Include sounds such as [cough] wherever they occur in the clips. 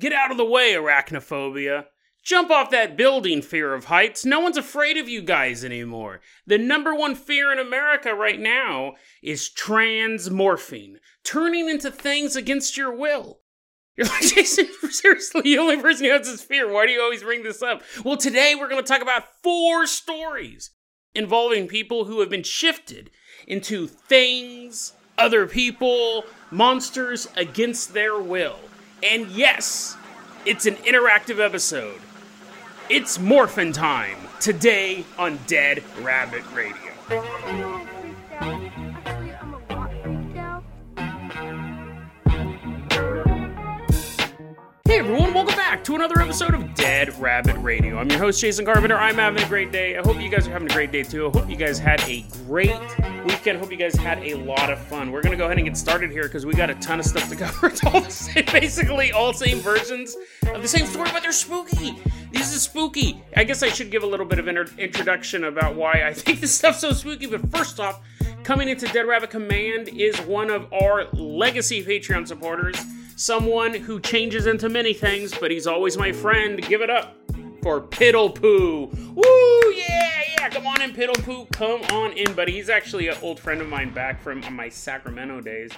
Get out of the way, arachnophobia. Jump off that building, fear of heights. No one's afraid of you guys anymore. The number one fear in America right now is transmorphing, turning into things against your will. You're like, [laughs] Jason, seriously, the only person who has this fear. Why do you always bring this up? Well, today we're going to talk about four stories involving people who have been shifted into things, other people, monsters against their will. And yes, it's an interactive episode. It's Morphin Time today on Dead Rabbit Radio. Hey everyone, welcome back to another episode of Dead Rabbit Radio. I'm your host, Jason Carpenter. I'm having a great day. I hope you guys are having a great day too. I hope you guys had a great weekend. Hope you guys had a lot of fun. We're gonna go ahead and get started here because we got a ton of stuff to [laughs] cover. It's all the same, basically all same versions of the same story, but they're spooky. These are spooky. I guess I should give a little bit of inter- introduction about why I [laughs] think this stuff's so spooky. But first off, coming into Dead Rabbit Command is one of our legacy Patreon supporters someone who changes into many things, but he's always my friend. Give it up for Piddle Poo. Woo, yeah, yeah. Come on in, Piddle Poo. Come on in, buddy. He's actually an old friend of mine back from my Sacramento days.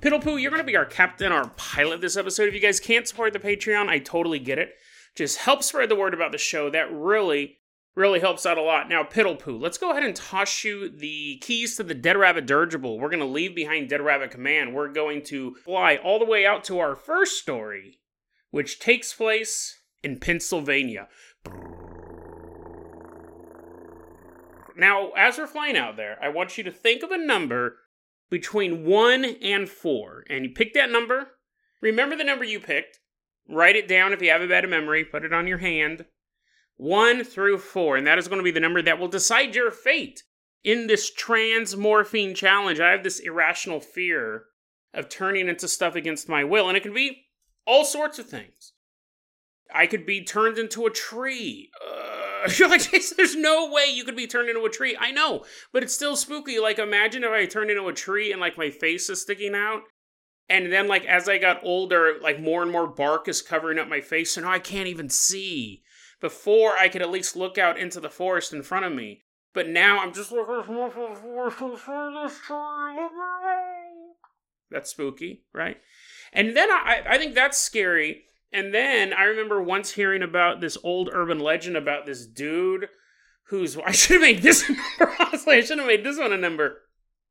Piddle Poo, you're going to be our captain, our pilot this episode. If you guys can't support the Patreon, I totally get it. Just help spread the word about the show. That really really helps out a lot. Now, Piddle Poo, let's go ahead and toss you the keys to the Dead Rabbit Dirigible. We're going to leave behind Dead Rabbit Command. We're going to fly all the way out to our first story, which takes place in Pennsylvania. Now, as we're flying out there, I want you to think of a number between 1 and 4. And you pick that number. Remember the number you picked. Write it down if you have a bad memory. Put it on your hand. 1 through 4, and that is going to be the number that will decide your fate in this transmorphing challenge. I have this irrational fear of turning into stuff against my will, and it can be all sorts of things. I could be turned into a tree. Uh, [laughs] you're like, there's no way you could be turned into a tree. I know, but it's still spooky. Like, imagine if I turned into a tree and like my face is sticking out. And then, like, as I got older, like more and more bark is covering up my face, so now I can't even see before I could at least look out into the forest in front of me. But now I'm just tree. That's spooky, right? And then I, I think that's scary. And then I remember once hearing about this old urban legend about this dude who's. [laughs] I should have made this [laughs] number, honestly. I should have made this one a number.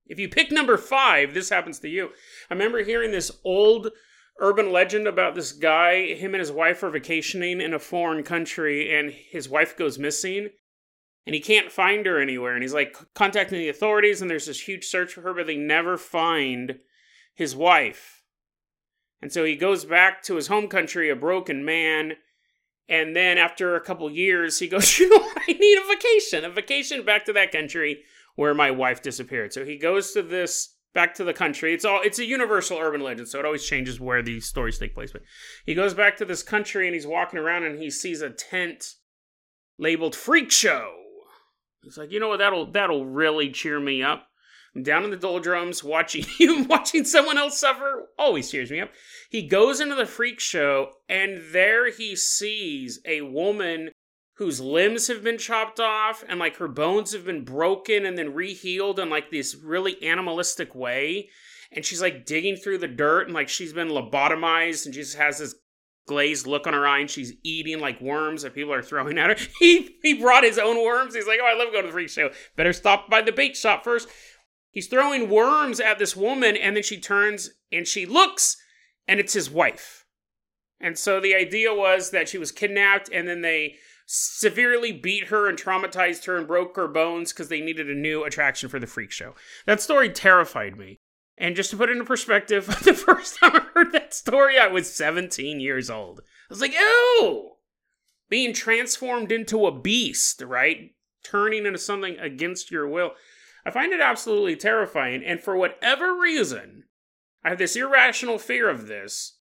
If you pick number five, this happens to you. I remember hearing this old urban legend about this guy. Him and his wife are vacationing in a foreign country, and his wife goes missing, and he can't find her anywhere. And he's like contacting the authorities, and there's this huge search for her, but they never find his wife. And so he goes back to his home country, a broken man. And then after a couple years, he goes, [laughs] You know? I need a vacation, a vacation back to that country where my wife disappeared. So he goes to this back to the country. It's all it's a universal urban legend, so it always changes where these stories take place. But he goes back to this country and he's walking around and he sees a tent labeled Freak Show. He's like, you know what, that'll that'll really cheer me up. I'm down in the doldrums watching [laughs] watching someone else suffer always cheers me up. He goes into the freak show and there he sees a woman whose limbs have been chopped off and like her bones have been broken and then rehealed in like this really animalistic way. And she's like digging through the dirt and like she's been lobotomized and she just has this glazed look on her eye and she's eating like worms that people are throwing at her. [laughs] He he brought his own worms. He's like oh i love going to the freak show. Better stop by the bait shop first. He's throwing worms at this woman and then she turns and she looks and it's his wife. And so the idea was that she was kidnapped and then they severely beat her and traumatized her and broke her bones because they needed a new attraction for the freak show. That story terrified me. And just to put it into perspective, [laughs] the first time I heard that story, I was 17 years old. I was like, ew! Being transformed into a beast, right? Turning into something against your will. I find it absolutely terrifying. And for whatever reason, I have this irrational fear of this.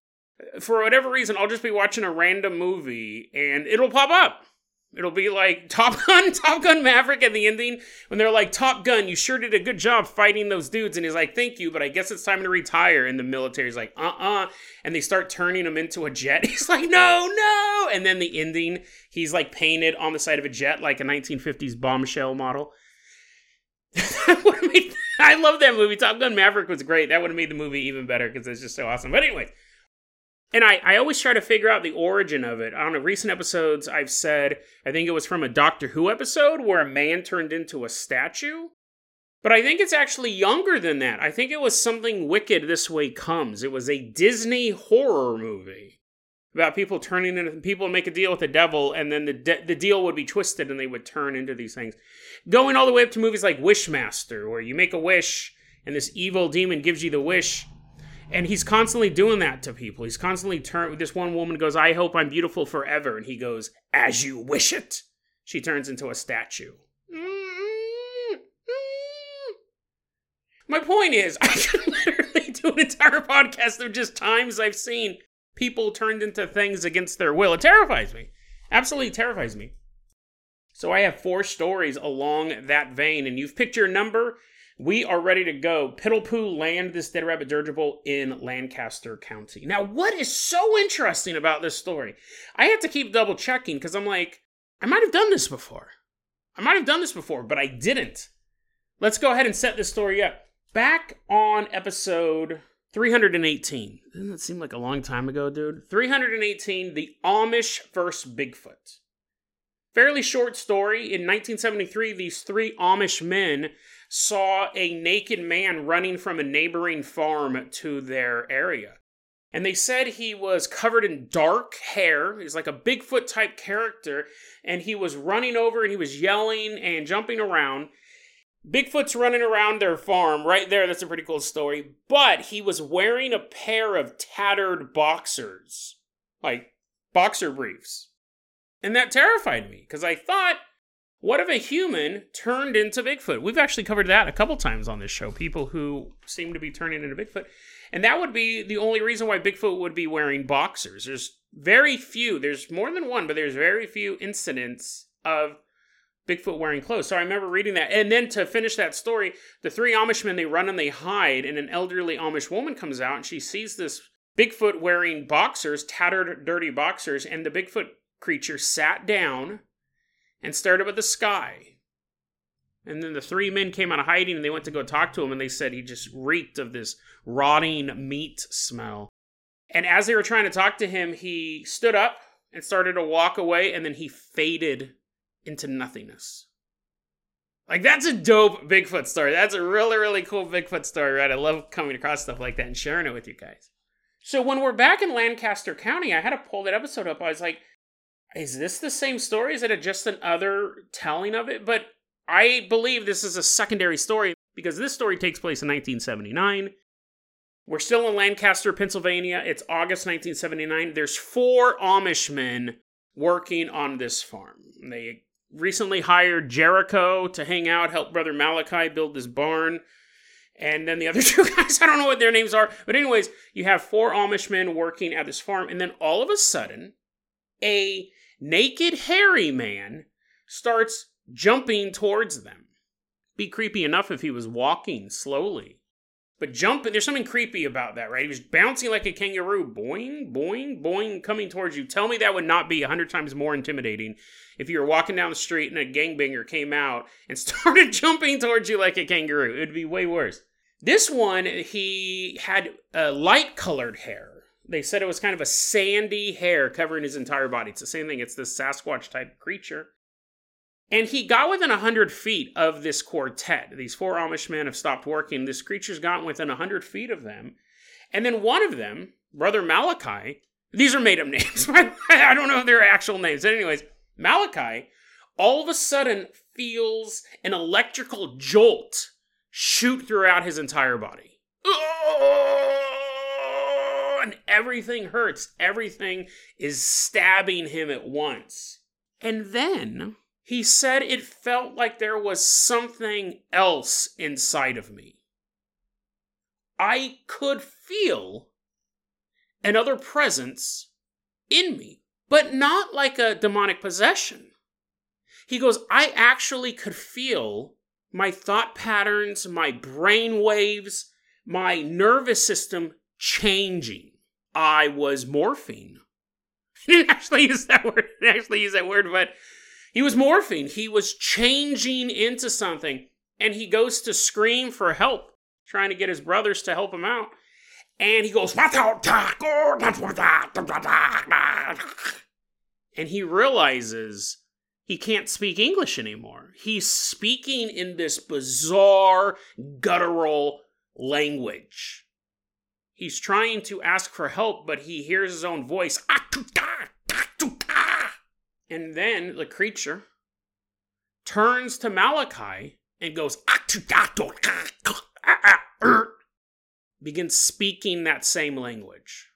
For whatever reason, I'll just be watching a random movie and it'll pop up It'll be like [laughs] Top Gun, Top Gun Maverick and the ending when they're like, Top Gun, you sure did a good job fighting those dudes. And he's like, thank you, but I guess it's time to retire. And the military's like, uh uh And they start turning him into a jet. [laughs] He's like, no, no. And then the ending, he's like painted on the side of a jet like a 1950s bombshell model. [laughs] I love that movie. Top Gun Maverick was great. That would have made the movie even better because it's just so awesome. But anyway, and I, I always try to figure out the origin of it. On recent episodes, I've said, I think it was from a Doctor Who episode where a man turned into a statue. But I think it's actually younger than that. I think it was something wicked this way comes. It was a Disney horror movie about people turning into people make a deal with the devil and then the de- the deal would be twisted and they would turn into these things. Going all the way up to movies like Wishmaster where you make a wish and this evil demon gives you the wish and he's constantly doing that to people. He's constantly turn. This one woman goes, "I hope I'm beautiful forever," and he goes, "As you wish it." She turns into a statue. My point is, [laughs] I could literally do an entire podcast of just times I've seen people turned into things against their will. It terrifies me. Absolutely terrifies me. So I have four stories along that vein, and you've picked your number. We are ready to go. Piddlepoo land this dead rabbit dirigible in Lancaster County. Now, what is so interesting about this story? I have to keep double checking because I'm like, I might have done this before. I might have done this before, but I didn't. Let's go ahead and set this story up. Back on episode 318. Doesn't that seem like a long time ago, dude? 318, the Amish First Bigfoot. Fairly short story. In 1973, these three Amish men saw a naked man running from a neighboring farm to their area. And they said he was covered in dark hair. He's like a Bigfoot type character. And he was running over and he was yelling and jumping around. Bigfoot's running around their farm right there. That's a pretty cool story. But he was wearing a pair of tattered boxers, like boxer briefs. And that terrified me because I thought what if a human turned into Bigfoot? We've actually covered that a couple times on this show. People who seem to be turning into Bigfoot. And that would be the only reason why Bigfoot would be wearing boxers. There's very few, there's more than one, but there's very few incidents of Bigfoot wearing clothes. So I remember reading that. And then to finish that story, the three Amish men they run and they hide, and an elderly Amish woman comes out and she sees this Bigfoot wearing boxers, tattered, dirty boxers, and the Bigfoot creature sat down and stared up at the sky. And then the three men came out of hiding and they went to go talk to him and they said he just reeked of this rotting meat smell. And as they were trying to talk to him, he stood up and started to walk away and then he faded into nothingness. Like that's a dope Bigfoot story. That's a really, really cool Bigfoot story, right? I love coming across stuff like that and sharing it with you guys. So when we're back in Lancaster County, I had to pull that episode up. I was like, is this the same story? Is it just another telling of it? But I believe this is a secondary story because this story takes place in 1979. We're still in Lancaster, Pennsylvania. It's August 1979. There's four Amish men working on this farm. They recently hired Jericho to hang out, help Brother Malachi build this barn. And then the other [laughs] two guys, I don't know what their names are. But, anyways, you have four Amish men working at this farm. And then all of a sudden, a naked hairy man starts jumping towards them. Be creepy enough if he was walking slowly. But jumping, there's something creepy about that, right? He was bouncing like a kangaroo, boing, boing, boing, coming towards you. Tell me that would not be a hundred times more intimidating if you were walking down the street and a gangbanger came out and [laughs] started jumping towards you like a kangaroo. It would be way worse. This one, he had uh, light colored hair they said it was kind of a sandy hair covering his entire body. It's the same thing. It's this Sasquatch type creature. And he got within 100 feet of this quartet. These four Amish men have stopped working. This creature's gotten within 100 feet of them. And then one of them, Brother Malachi, these are made up [laughs] names. I don't know if they're actual names. Anyways, Malachi all of a sudden feels an electrical jolt shoot throughout his entire body. Oh! And everything hurts. Everything is stabbing him at once. And then he said it felt like there was something else inside of me. I could feel another presence in me, but not like a demonic possession. He goes, I actually could feel my thought patterns, my brain waves, my nervous system changing. I was morphing. [laughs] He didn't actually use that word. He didn't actually use that word, but he was morphing. He was changing into something. And he goes to scream for help, trying to get his brothers to help him out. And he goes, and he realizes he can't speak English anymore. He's speaking in this bizarre, guttural language. He's trying to ask for help, but he hears his own voice. And then the creature turns to Malachi and goes, begins speaking that same language.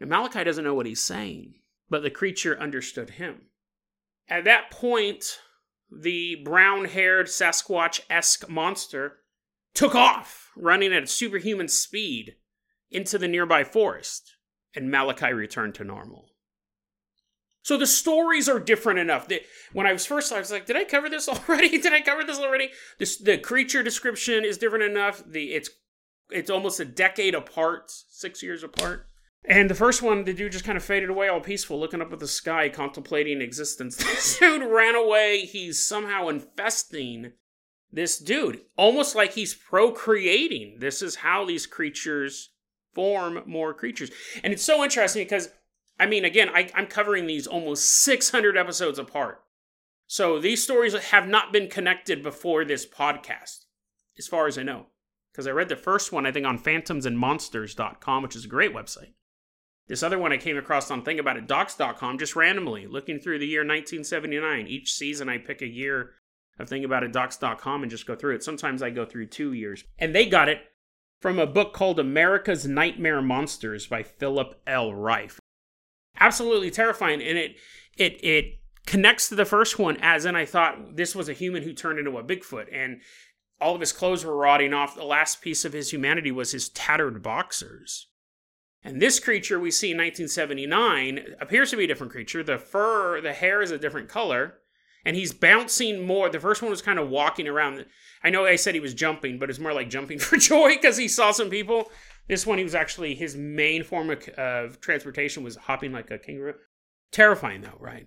Now, Malachi doesn't know what he's saying, but the creature understood him. At that point, the brown haired Sasquatch esque monster took off, running at superhuman speed into the nearby forest, and Malachi returned to normal. So the stories are different enough that when I was first, I was like, "Did I cover this [laughs] already? Did I cover this already?" The creature description is different enough. The it's it's almost a decade apart, six years apart. And the first one, the dude just kind of faded away, all peaceful, looking up at the sky, contemplating existence. [laughs] This dude ran away. He's somehow infesting this dude, almost like he's procreating. This is how these creatures form more creatures. And it's so interesting because, I mean, again, I, I'm covering these almost 600 episodes apart. So these stories have not been connected before this podcast, as far as I know. Because I read the first one, I think, on phantomsandmonsters.com, which is a great website. This other one I came across on thinkaboutitdocs.com just randomly, looking through the year 1979. Each season I pick a year of thinkaboutitdocs.com and just go through it. Sometimes I go through two years. And they got it from a book called America's Nightmare Monsters by Philip L. Rife. Absolutely terrifying. And it it it connects to the first one as in I thought this was a human who turned into a Bigfoot and all of his clothes were rotting off. The last piece of his humanity was his tattered boxers. And this creature we see in 1979 appears to be a different creature. The fur, the hair is a different color, and he's bouncing more. The first one was kind of walking around. I know I said he was jumping, but it's more like jumping [laughs] for joy because he saw some people. This one, he was actually his main form of, of transportation was hopping like a kangaroo. Terrifying, though, right?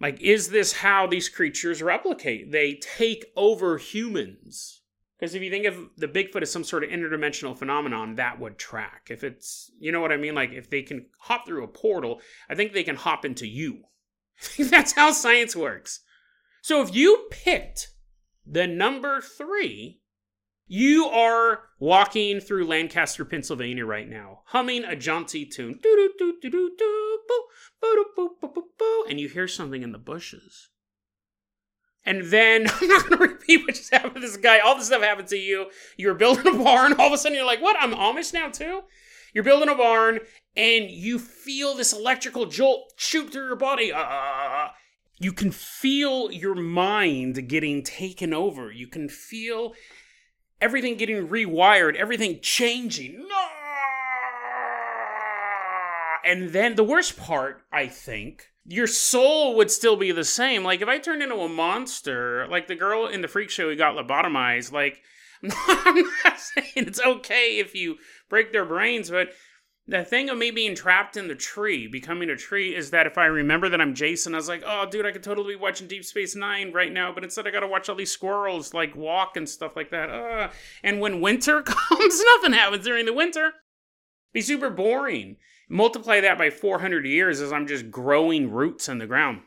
Like, is this how these creatures replicate? They take over humans. Because if you think of the Bigfoot as some sort of interdimensional phenomenon, that would track. If it's, you know what I mean? Like, if they can hop through a portal, I think they can hop into you. [laughs] That's how science works. So if you picked the number three, you are walking through Lancaster, Pennsylvania right now, humming a jaunty tune. And you hear something in the bushes. And then [laughs] I'm not gonna repeat what just happened to this guy. All this stuff happened to you. You were building a barn. All of a sudden, you're like, "What? I'm Amish now too." You're building a barn, and you feel this electrical jolt shoot through your body. Uh, you can feel your mind getting taken over. You can feel everything getting rewired, everything changing. No! And then the worst part, I think, your soul would still be the same. Like if I turned into a monster, like the girl in the freak show who got lobotomized, like [laughs] I'm not saying it's okay if you break their brains, but the thing of me being trapped in the tree, becoming a tree, is that if I remember that I'm Jason, I was like, oh, dude, I could totally be watching Deep Space Nine right now, but instead I gotta watch all these squirrels like walk and stuff like that. Uh, and when winter [laughs] comes, nothing happens during the winter. Be super boring. Multiply that by 400 years as I'm just growing roots in the ground.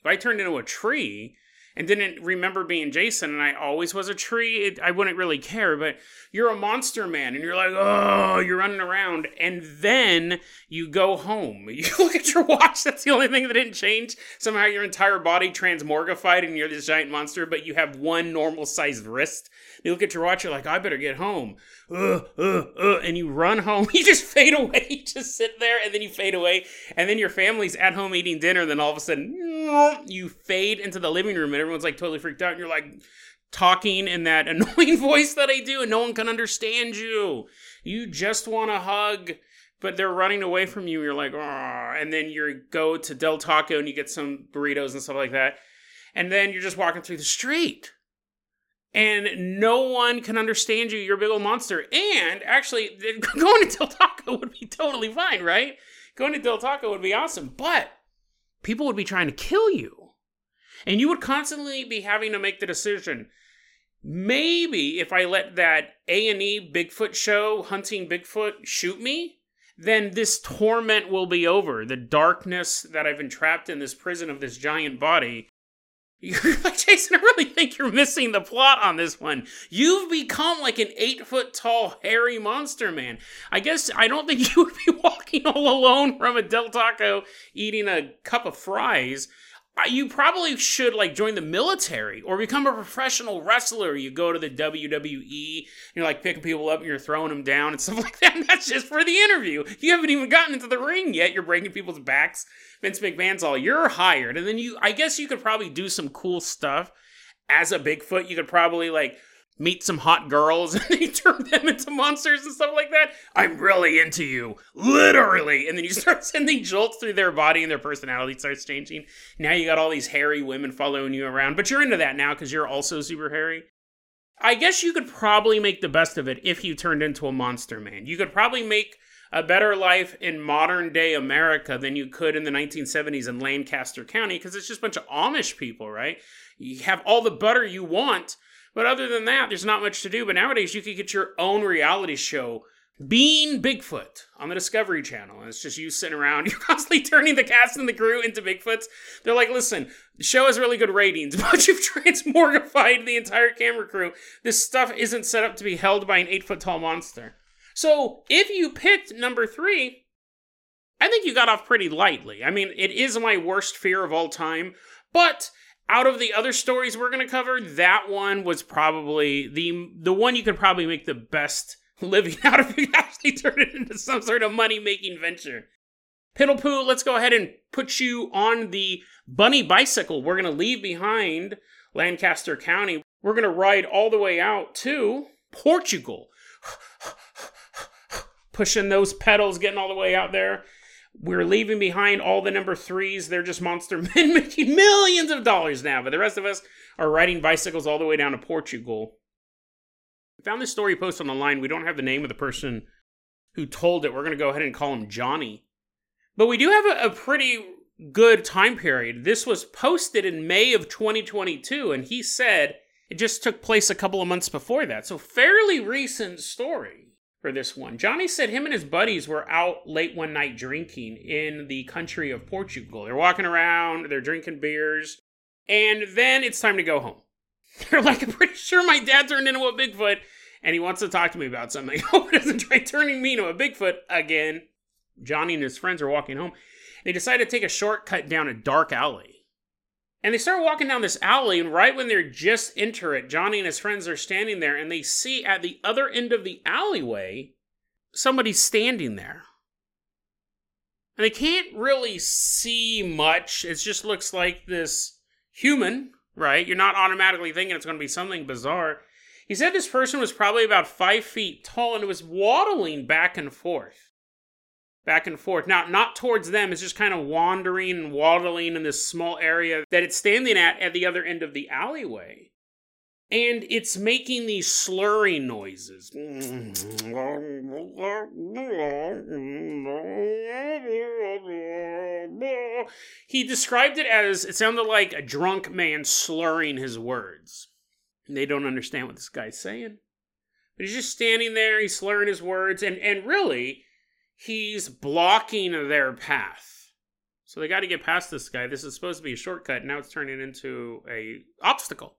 If I turned into a tree and didn't remember being Jason and I always was a tree, it, I wouldn't really care. But you're a monster man and you're like, oh, you're running around. And then you go home. [laughs] You look at your watch, that's the only thing that didn't change. Somehow your entire body transmorgified and you're this giant monster, but you have one normal sized wrist. You look at your watch, you're like, I better get home uh, uh, uh, and you run home. [laughs] You just fade away. You just sit there and then you fade away. And then your family's at home eating dinner. And then all of a sudden, [laughs] you fade into the living room and everyone's like totally freaked out. And you're like talking in that [laughs] annoying voice that I do, and no one can understand you. You just want a hug but they're running away from you. You're like, and then you go to Del Taco and you get some burritos and stuff like that. and then you're just walking through the street and no one can understand you. You're a big old monster. And actually, [laughs] going to Del Taco would be totally fine, right? Going to Del Taco would be awesome, but people would be trying to kill you. And you would constantly be having to make the decision. Maybe if I let that A&E Bigfoot show, Hunting Bigfoot, shoot me, then this torment will be over. The darkness that I've been trapped in this prison of this giant body [laughs] like, Jason, I really think you're missing the plot on this one. You've become like an eight foot tall, hairy monster man. I guess I don't think [laughs] you would be walking all alone from a Del Taco eating a cup of fries Uh, you probably should like join the military or become a professional wrestler. You go to the WWE, you're like picking people up and you're throwing them down and [laughs] stuff like that. And that's just for the interview. You haven't even gotten into the ring yet. You're breaking people's backs. Vince McMahon's all you're hired, and then you. I guess you could probably do some cool stuff as a Bigfoot. You could probably like meet some hot girls [laughs] and they turn them into monsters and stuff like that. I'm really into you, literally. And then you start [laughs] sending jolts through their body and their personality starts changing. Now you got all these hairy women following you around, but you're into that now because you're also super hairy. I guess you could probably make the best of it if you turned into a monster man. You could probably make a better life in modern day America than you could in the 1970s in Lancaster County because it's just a bunch of Amish people, right? You have all the butter you want but other than that, there's not much to do. But nowadays, you could get your own reality show, Being Bigfoot, on the Discovery Channel. And it's just you sitting around. [laughs] You're constantly turning the cast and the crew into Bigfoots. They're like, listen, the show has really good ratings, [laughs] but you've transmorgified the entire camera crew. This stuff isn't set up to be held by an eight foot tall monster. So if you picked number three, I think you got off pretty lightly. I mean, it is my worst fear of all time, but out of the other stories we're going to cover, that one was probably the the one you could probably make the best [laughs] living out of you actually turn it into some sort of money making venture. Piddlepoo, let's go ahead and put you on the bunny bicycle. We're going to leave behind Lancaster County. We're going to ride all the way out to Portugal. [sighs] [sighs] [sighs] Pushing those pedals, getting all the way out there. We're leaving behind all the number threes. They're just monster [laughs] men making millions of dollars now. But the rest of us are riding bicycles all the way down to Portugal. I found this story post on the line. We don't have the name of the person who told it. We're going to go ahead and call him Johnny. But we do have a, a pretty good time period. This was posted in May of 2022, and he said it just took place a couple of months before that. So, fairly recent story this one. Johnny said him and his buddies were out late one night drinking in the country of Portugal. They're walking around, they're drinking beers, and then it's time to go home. [laughs] They're like, I'm pretty sure my dad turned into a Bigfoot and he wants to talk to me about something. [laughs] I hope he doesn't try turning me into a Bigfoot again. Johnny and his friends are walking home. They decide to take a shortcut down a dark alley. And they start walking down this alley, and right when they're just enter it, Johnny and his friends are standing there, and they see at the other end of the alleyway somebody standing there. And they can't really see much. It just looks like this human, right? You're not automatically thinking it's going to be something bizarre. He said this person was probably about five feet tall and was waddling back and forth back and forth. Now, not towards them, it's just kind of wandering and waddling in this small area that it's standing at at the other end of the alleyway. And it's making these slurring noises. He described it as it sounded like a drunk man slurring his words. And they don't understand what this guy's saying. But he's just standing there, he's slurring his words, and, and really, he's blocking their path. So they got to get past this guy. This is supposed to be a shortcut. Now it's turning into a obstacle.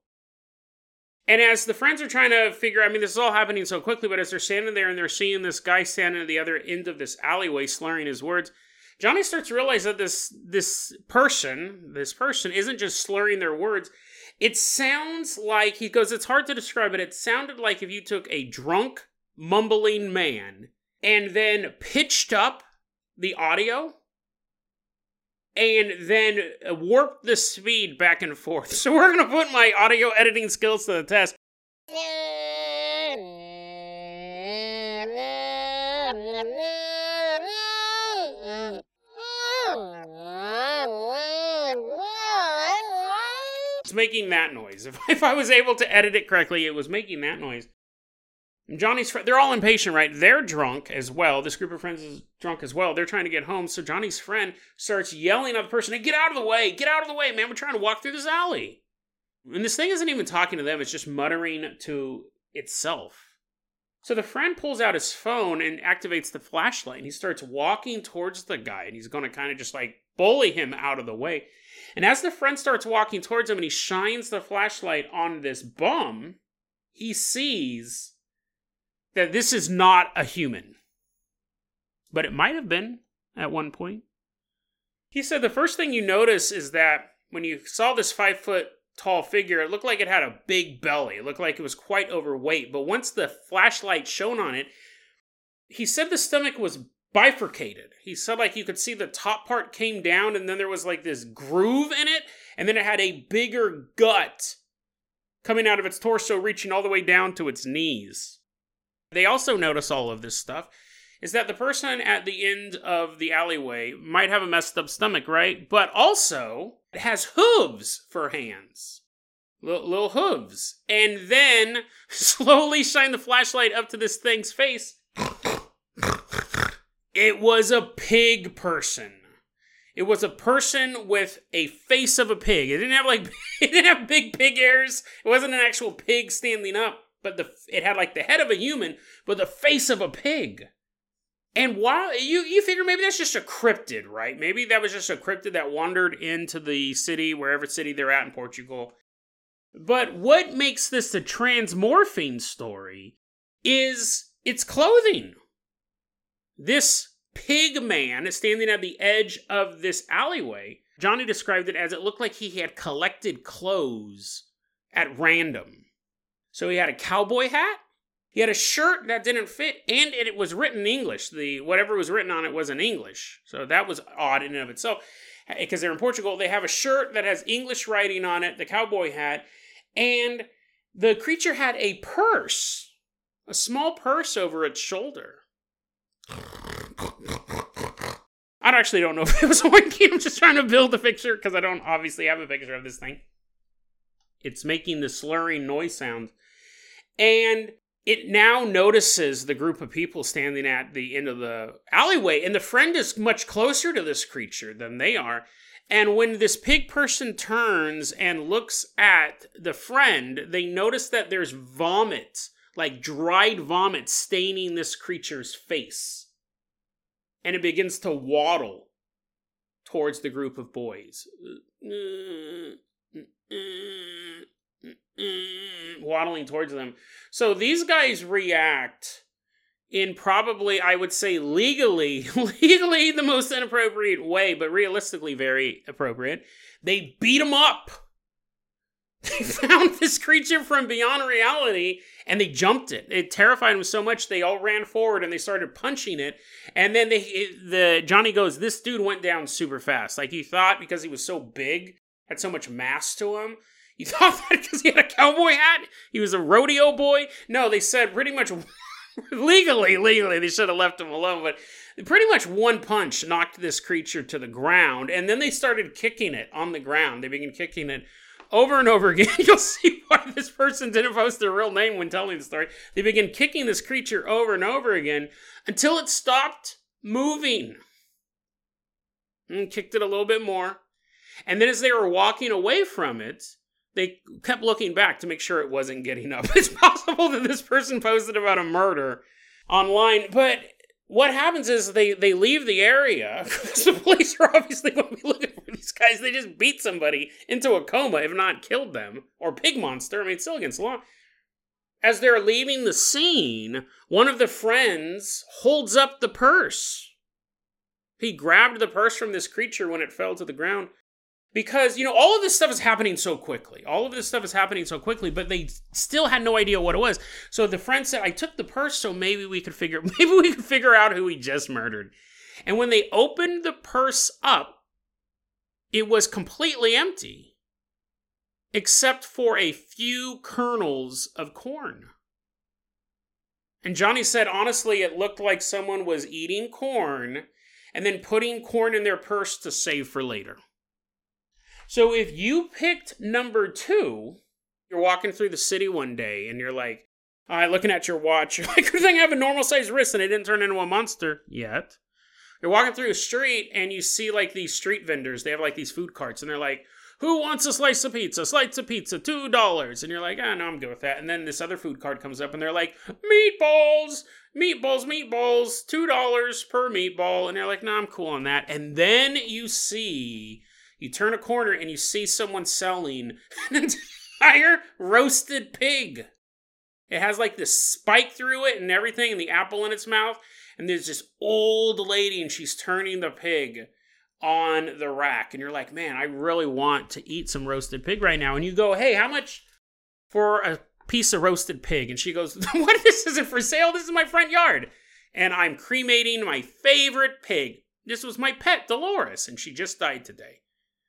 And as the friends are trying to figure, I mean, this is all happening so quickly, but as they're standing there and they're seeing this guy standing at the other end of this alleyway, slurring his words, Johnny starts to realize that this this person, this person, isn't just slurring their words. It sounds like he goes. It's hard to describe it. It sounded like if you took a drunk, mumbling man and then pitched up the audio and then warped the speed back and forth. [laughs] So we're going to put my audio editing skills to the test. It's making that noise. If, [laughs] if I was able to edit it correctly, it was making that noise. Johnny's friend, they're all impatient, right? They're drunk as well. This group of friends is drunk as well. They're trying to get home. So Johnny's friend starts yelling at the person, hey, get out of the way, get out of the way, man. We're trying to walk through this alley. And this thing isn't even talking to them, it's just muttering to itself. So the friend pulls out his phone and activates the flashlight. And he starts walking towards the guy. And he's going to kind of just like bully him out of the way. And as the friend starts walking towards him and he shines the flashlight on this bum, he sees that this is not a human. But it might have been at one point. He said the first thing you notice is that when you saw this five foot tall figure, it looked like it had a big belly. It looked like it was quite overweight. But once the flashlight shone on it, he said the stomach was bifurcated. He said like you could see the top part came down and then there was like this groove in it, and then it had a bigger gut coming out of its torso, reaching all the way down to its knees. They also notice all of this stuff is that the person at the end of the alleyway might have a messed up stomach, right? But also it has hooves for hands. Little, little hooves. And then [laughs] slowly shine the flashlight up to this thing's face. It was a pig person. It was a person with a face of a pig. It didn't have like [laughs] it didn't have big pig ears. It wasn't an actual pig standing up but the it had like the head of a human, but the face of a pig. And while you you figure maybe that's just a cryptid, right? Maybe that was just a cryptid that wandered into the city, wherever city they're at in Portugal. But what makes this a transmorphing story is its clothing. This pig man standing at the edge of this alleyway. Johnny described it as it looked like he had collected clothes at random. So he had a cowboy hat. He had a shirt that didn't fit, and it was written in English. The whatever was written on it was in English. So that was odd in and of itself. Eh, because they're in Portugal, they have a shirt that has English writing on it, the cowboy hat, and the creature had a purse, a small purse over its shoulder. I actually don't know if it was a winking. [laughs] I'm just trying to build a picture because I don't obviously have a picture of this thing. It's making the slurring noise sound and it now notices the group of people standing at the end of the alleyway, and the friend is much closer to this creature than they are. And when this pig person turns and looks at the friend, they notice that there's vomit, like dried vomit, staining this creature's face. And it begins to waddle towards the group of boys. Mm, waddling towards them. So these guys react in probably, I would say, legally, [laughs] legally the most inappropriate way, but realistically very appropriate. They beat him up. [laughs] They [laughs] found this creature from beyond reality and they jumped it. It terrified them so much they all ran forward and they started punching it. And then they, the Johnny goes, "This dude went down super fast. Like he thought because he was so big, had so much mass to him." [laughs] You thought that because he had a cowboy hat, he was a rodeo boy? No, they said pretty much [laughs] legally, legally, they should have left him alone. But pretty much one punch knocked this creature to the ground, and then they started kicking it on the ground. They began kicking it over and over [laughs] again. You'll see why this person didn't post their real name when telling the story. They began kicking this creature over and over again until it stopped moving. And kicked it a little bit more. And then as they were walking away from it, they kept looking back to make sure it wasn't getting up. [laughs] It's possible that this person posted about a murder online, but what happens is they they leave the area because [laughs] the police are obviously going to be looking for these guys. They just beat somebody into a coma, if not killed them, or pig monster. I mean, it's still against the law. As they're leaving the scene, one of the friends holds up the purse. He grabbed the purse from this creature when it fell to the ground because you know all of this stuff is happening so quickly. All of this stuff is happening so quickly but they still had no idea what it was. So the friend said i took the purse so maybe we could figure [laughs] maybe we could figure out who he just murdered. And when they opened the purse up it was completely empty except for a few kernels of corn. And johnny said honestly it looked like someone was eating corn and then putting corn in their purse to save for later So if you picked number two, you're walking through the city one day and you're like, all right, looking at your watch, [laughs] you're like, good thing I have a normal sized wrist and it didn't turn into a monster yet. You're walking through a street and you see like these street vendors. They have like these food carts and they're like, who wants a slice of pizza? Slice of pizza, two dollars. And you're like, ah, no, I'm good with that. And then this other food cart comes up and they're like, meatballs, meatballs, meatballs, two dollars per meatball. And you're like, no, I'm cool on that. And then you see, you turn a corner and you see someone selling [laughs] an entire roasted pig. It has like this spike through it and everything, and the apple in its mouth. And there's this old lady, and she's turning the pig on the rack and you're like, man, I really want to eat some roasted pig right now. And you go, hey, how much for a piece of roasted pig? And she goes, [laughs] what? This isn't for sale. This is my front yard. And I'm cremating my favorite pig. This was my pet, Dolores, and she just died today.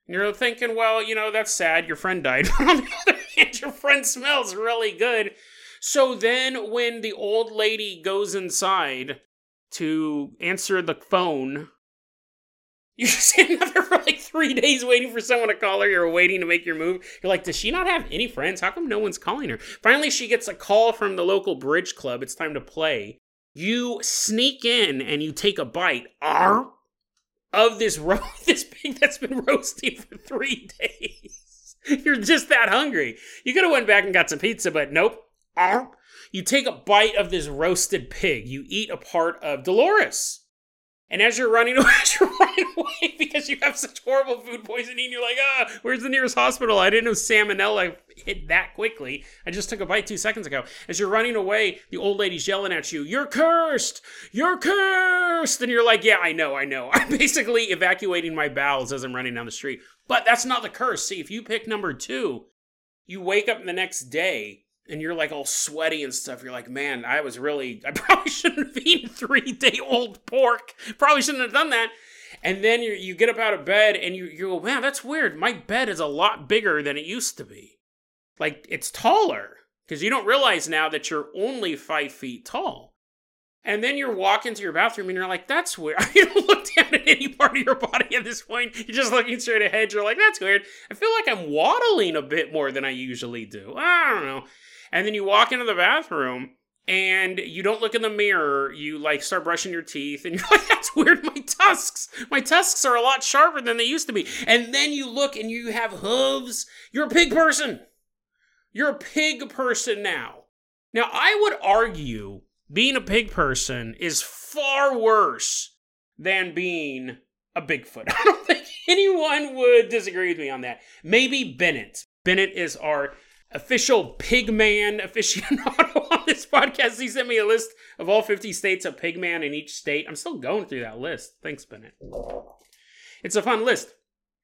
You're thinking, well, you know, that's sad. Your friend died. [laughs] on the other hand, your friend smells really good. So then when the old lady goes inside to answer the phone you [laughs] stand there for like three days waiting for someone to call her. You're waiting to make your move. You're like, does she not have any friends? How come no one's calling her? Finally, she gets a call from the local bridge club. It's time to play. You sneak in and you take a bite Arr, of this ro- [laughs] this pig that's been roasting for three [laughs] days. You're just that hungry. You could have went back and got some pizza, but nope. Uh-huh. You take a bite of this roasted pig. You eat a part of Dolores and as you're running [laughs] away, you're running away [laughs] because you have such horrible food poisoning, you're like, ah, where's the nearest hospital? I didn't know salmonella hit that quickly. I just took a bite two seconds ago. As you're running away, the old lady's yelling at you, You're cursed! You're cursed! And you're like, Yeah, I know, I know. [laughs] I'm basically evacuating my bowels as I'm running down the street. But that's not the curse. See, if you pick number two, you wake up the next day and you're like all sweaty and stuff, you're like, man, I was really, I [laughs] probably shouldn't have eaten three day old pork. Probably shouldn't have done that. And then you you get up out of bed and you, you go, man, that's weird. My bed is a lot bigger than it used to be. Like, it's taller because you don't realize now that you're only five feet tall. And then you're walking to your bathroom and you're like, that's weird. [laughs] You don't look down at any part of your body at this point. You're just looking straight ahead. You're like, that's weird. I feel like I'm waddling a bit more than I usually do. I don't know. And then you walk into the bathroom and you don't look in the mirror. You like start brushing your teeth and [laughs] you're like, that's weird. My tusks, my tusks are a lot sharper than they used to be. And then you look and you have hooves. You're a pig person. You're a pig person now. Now, I would argue being a pig person is far worse than being a Bigfoot. [laughs] I don't think anyone would disagree with me on that. Maybe Bennett. Bennett is our official Pigman aficionado [laughs] on this podcast. He sent me a list of all 50 states of Pigman in each state. I'm still going through that list. Thanks, Bennett. It's a fun list.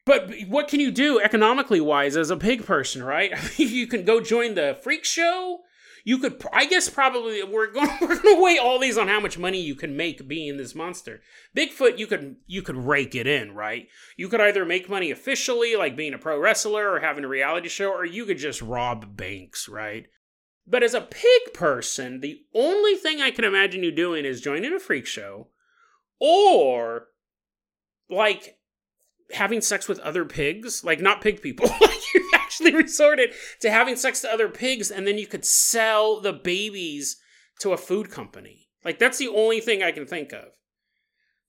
But what can you do economically wise as a pig person, right? [laughs] you can go join the freak show you could i guess probably we're going [laughs] we're going to weigh all these on how much money you can make being this monster. Bigfoot you could you could rake it in right? You could either make money officially like being a pro wrestler or having a reality show or you could just rob banks right? But as a pig person the only thing i can imagine you doing is joining a freak show or like having sex with other pigs like not pig people [laughs] actually [laughs] resorted to having sex to other pigs and then you could sell the babies to a food company. Like, that's the only thing I can think of.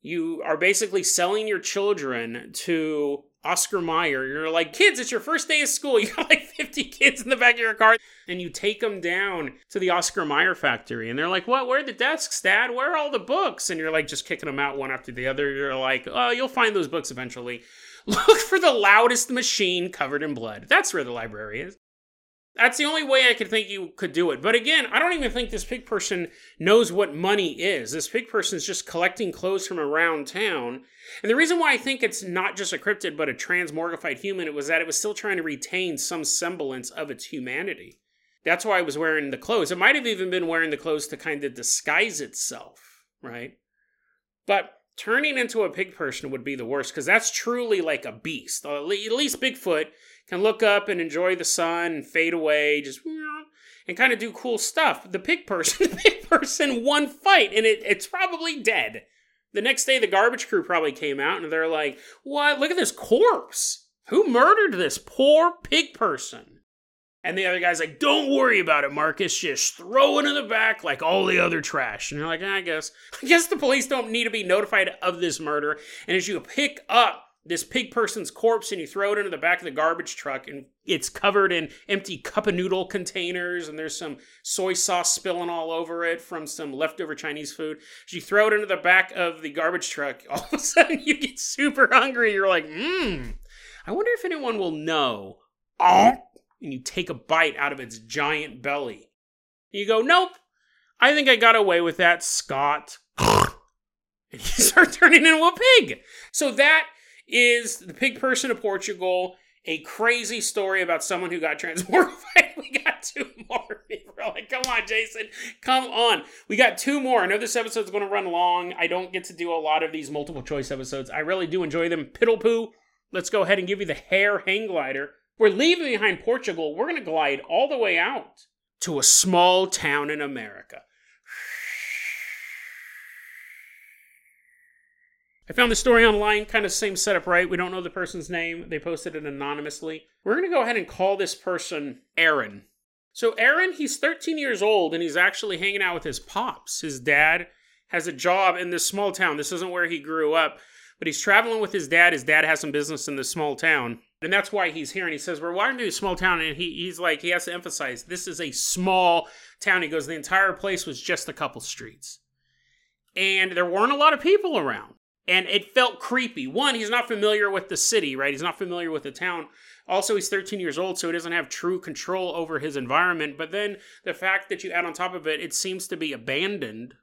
You are basically selling your children to Oscar Mayer. You're like, kids, it's your first day of school. [laughs] You got like 50 kids in the back of your car. And you take them down to the Oscar Mayer factory. And they're like, what? Where are the desks, Dad? Where are all the books? And you're like, just kicking them out one after the other. You're like, oh, you'll find those books eventually. [laughs] Look for the loudest machine covered in blood. That's where the library is. That's the only way I could think you could do it. But again, I don't even think this pig person knows what money is. This pig person is just collecting clothes from around town. And the reason why I think it's not just a cryptid but a transmorgified human, it was that it was still trying to retain some semblance of its humanity. That's why I was wearing the clothes. It might have even been wearing the clothes to kind of disguise itself, right? But turning into a pig person would be the worst because that's truly like a beast. At least Bigfoot can look up and enjoy the sun and fade away, just and kind of do cool stuff. The pig person, [laughs] the pig person, one fight and it, it's probably dead. The next day, the garbage crew probably came out and they're like, "What? Look at this corpse! Who murdered this poor pig person? And the other guy's like, Don't worry about it, Marcus. Just throw it in the back like all the other trash. And you're like, I guess. [laughs] I guess the police don't need to be notified of this murder. And as you pick up this pig person's corpse and you throw it into the back of the garbage truck and it's covered in empty cup of noodle containers and there's some soy sauce spilling all over it from some leftover Chinese food. As you throw it into the back of the garbage truck, [laughs] all of a sudden you get super hungry. You're like, mmm, I wonder if anyone will know. And you take a bite out of its giant belly. You go, nope, I think I got away with that, Scott. [laughs] and you [laughs] start turning into a pig. So that is the pig person of Portugal. A crazy story about someone who got [laughs] transmorphed. we got two more. We're like, come on, Jason, come on. We got two more. I know this episode's going to run long. I don't get to do a lot of these multiple choice episodes. I really do enjoy them. Piddle poo. Let's go ahead and give you the hair hang glider. We're leaving behind Portugal. We're going to glide all the way out to a small town in America. I found the story online, kind of same setup, right? We don't know the person's name. They posted it anonymously. We're going to go ahead and call this person Aaron. So, Aaron, he's 13 years old and he's actually hanging out with his pops. His dad has a job in this small town. This isn't where he grew up, but he's traveling with his dad. His dad has some business in this small town. And that's why he's here. And he says, We're walking to a small town. And he, he's like, he has to emphasize this is a small town. He goes, The entire place was just a couple streets. And there weren't a lot of people around and it felt creepy. One, he's not familiar with the city, right? He's not familiar with the town. Also, he's 13 years old, so he doesn't have true control over his environment. But then the fact that you add on top of it, it seems to be abandoned.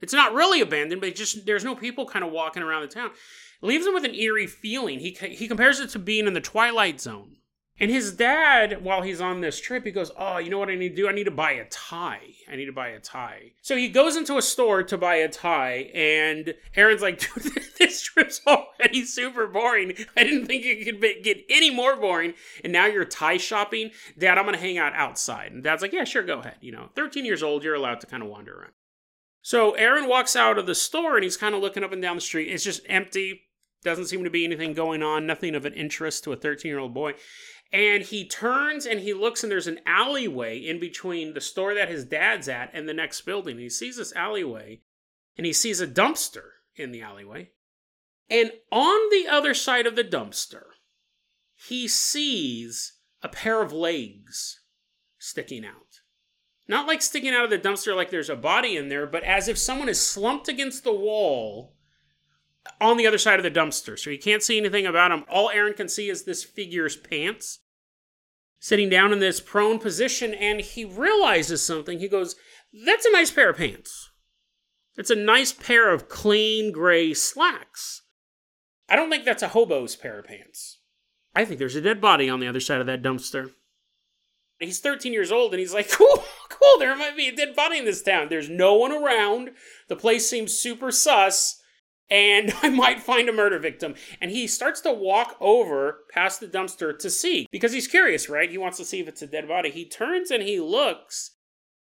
It's not really abandoned, but just there's no people kind of walking around the town. Leaves him with an eerie feeling. He he compares it to being in the twilight zone. And his dad, while he's on this trip, he goes, Oh, you know what I need to do? I need to buy a tie. I need to buy a tie. So he goes into a store to buy a tie, and Aaron's like, [laughs] Dude, this trip's already super boring. I didn't think it could get any more boring. And now you're tie shopping? Dad, I'm going to hang out outside. And dad's like, Yeah, sure, go ahead. You know, 13 years old, you're allowed to kind of wander around. So Aaron walks out of the store and he's kind of looking up and down the street. It's just empty. Doesn't seem to be anything going on, nothing of an interest to a 13 year old boy. And he turns and he looks, and there's an alleyway in between the store that his dad's at and the next building. He sees this alleyway and he sees a dumpster in the alleyway. And on the other side of the dumpster, he sees a pair of legs sticking out. Not like sticking out of the dumpster like there's a body in there, but as if someone is slumped against the wall on the other side of the dumpster. So he can't see anything about him. All Aaron can see is this figure's pants sitting down in this prone position, and he realizes something. He goes, That's a nice pair of pants. It's a nice pair of clean gray slacks. I don't think that's a hobo's pair of pants. I think there's a dead body on the other side of that dumpster. He's 13 years old and he's like, [laughs] cool, cool, there might be a dead body in this town. There's no one around. The place seems super sus and [laughs] I might find a murder victim. And he starts to walk over past the dumpster to see because he's curious, right? He wants to see if it's a dead body. He turns and he looks,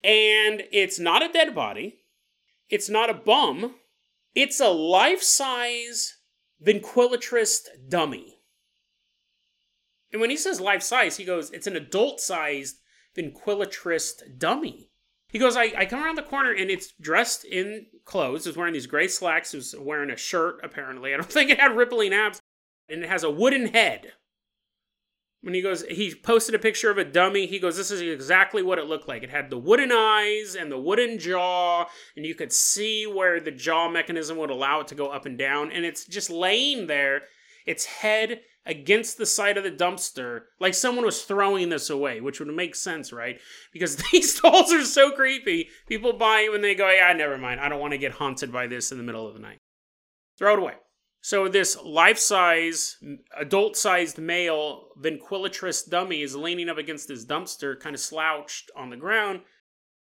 and it's not a dead body, it's not a bum, it's a life size ventriloquist dummy. And when he says life size, he goes, it's an adult sized ventriloquist dummy. He goes, I, I come around the corner and it's dressed in clothes. It's wearing these gray slacks. It's wearing a shirt, apparently. [laughs] I don't think it had rippling abs. And it has a wooden head. When he goes, he posted a picture of a dummy. He goes, This is exactly what it looked like. It had the wooden eyes and the wooden jaw, and you could see where the jaw mechanism would allow it to go up and down. And it's just laying there, its head against the side of the dumpster like someone was throwing this away, which would make sense, right? Because [laughs] these dolls are so creepy. People buy them when they go, yeah, never mind. I don't want to get haunted by this in the middle of the night. Throw it away. So this life-size, adult-sized male ventriloquist dummy is leaning up against this dumpster, kind of slouched on the ground.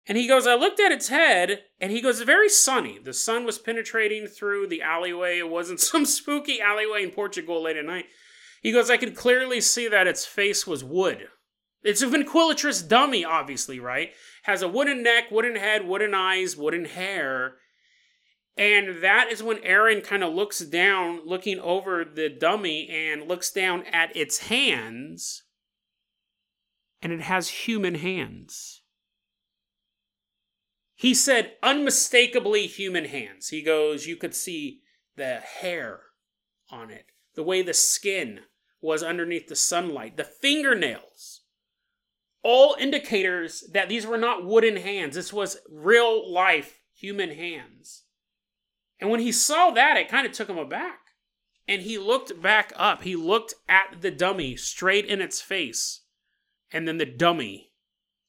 And he goes, I looked at its head, and he goes, very sunny. The sun was penetrating through the alleyway. It wasn't [laughs] some spooky alleyway in Portugal late at night. He goes, I could clearly see that its face was wood. It's a ventriloquist dummy, obviously, right? Has a wooden neck, wooden head, wooden eyes, wooden hair. And that is when Aaron kind of looks down, looking over the dummy, and looks down at its hands. And it has human hands. He said, unmistakably human hands. He goes, You could see the hair on it, the way the skin was underneath the sunlight, the fingernails. All indicators that these were not wooden hands. This was real life human hands. And when he saw that, it kind of took him aback. And he looked back up. He looked at the dummy straight in its face. And then the dummy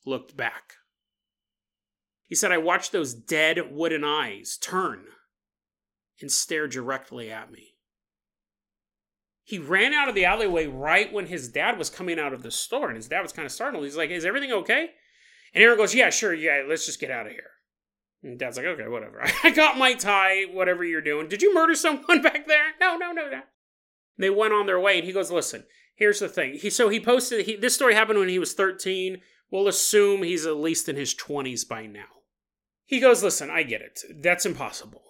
looked back. He said, I watched those dead wooden eyes turn and stare directly at me. He ran out of the alleyway right when his dad was coming out of the store, and his dad was kind of startled. He's like, Is everything okay? And Aaron goes, Yeah, sure, yeah, let's just get out of here. And dad's like, Okay, whatever. [laughs] I got my tie, whatever you're doing. Did you murder someone [laughs] back there? No, no, no, no. They went on their way, and he goes, Listen, here's the thing. He so he posted he, this story happened when he was 13. We'll assume he's at least in his 20s by now. He goes, Listen, I get it. That's impossible.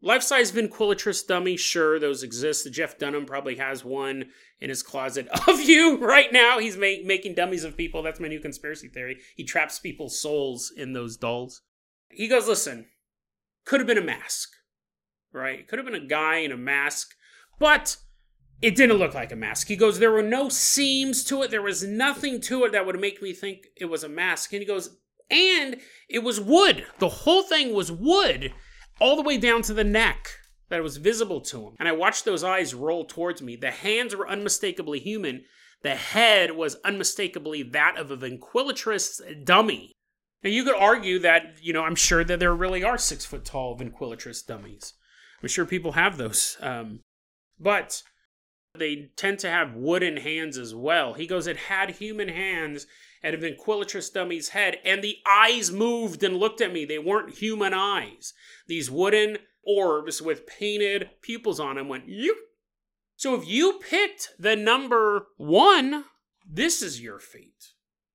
Life size ventriloquist dummy, sure, those exist. Jeff Dunham probably has one in his closet [laughs] of you right now. He's ma- making dummies of people. That's my new conspiracy theory. He traps people's souls in those dolls. He goes, Listen, could have been a mask, right? Could have been a guy in a mask, but it didn't look like a mask. He goes, There were no seams to it. There was nothing to it that would make me think it was a mask. And he goes, And it was wood. The whole thing was wood all the way down to the neck that was visible to him. And I watched those eyes roll towards me. The hands were unmistakably human. The head was unmistakably that of a ventriloquist dummy. Now you could argue that, you know, I'm sure that there really are six foot tall ventriloquist dummies. I'm sure people have those. Um, but they tend to have wooden hands as well. He goes, it had human hands at a ventriloquist dummy's head, and the eyes moved and looked at me. They weren't human eyes. These wooden orbs with painted pupils on them went, you. So if you picked the number one, this is your fate.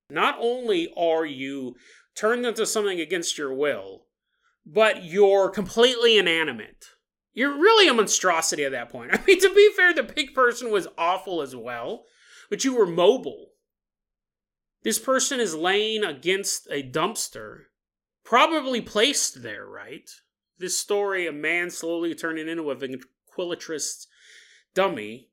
Not only are you turned into something against your will, but you're completely inanimate. You're really a monstrosity at that point. [laughs] I mean, to be fair, the pig person was awful as well, but you were mobile. This person is laying against a dumpster, probably placed there, right? This story, a man slowly turning into a ventriloquist dummy.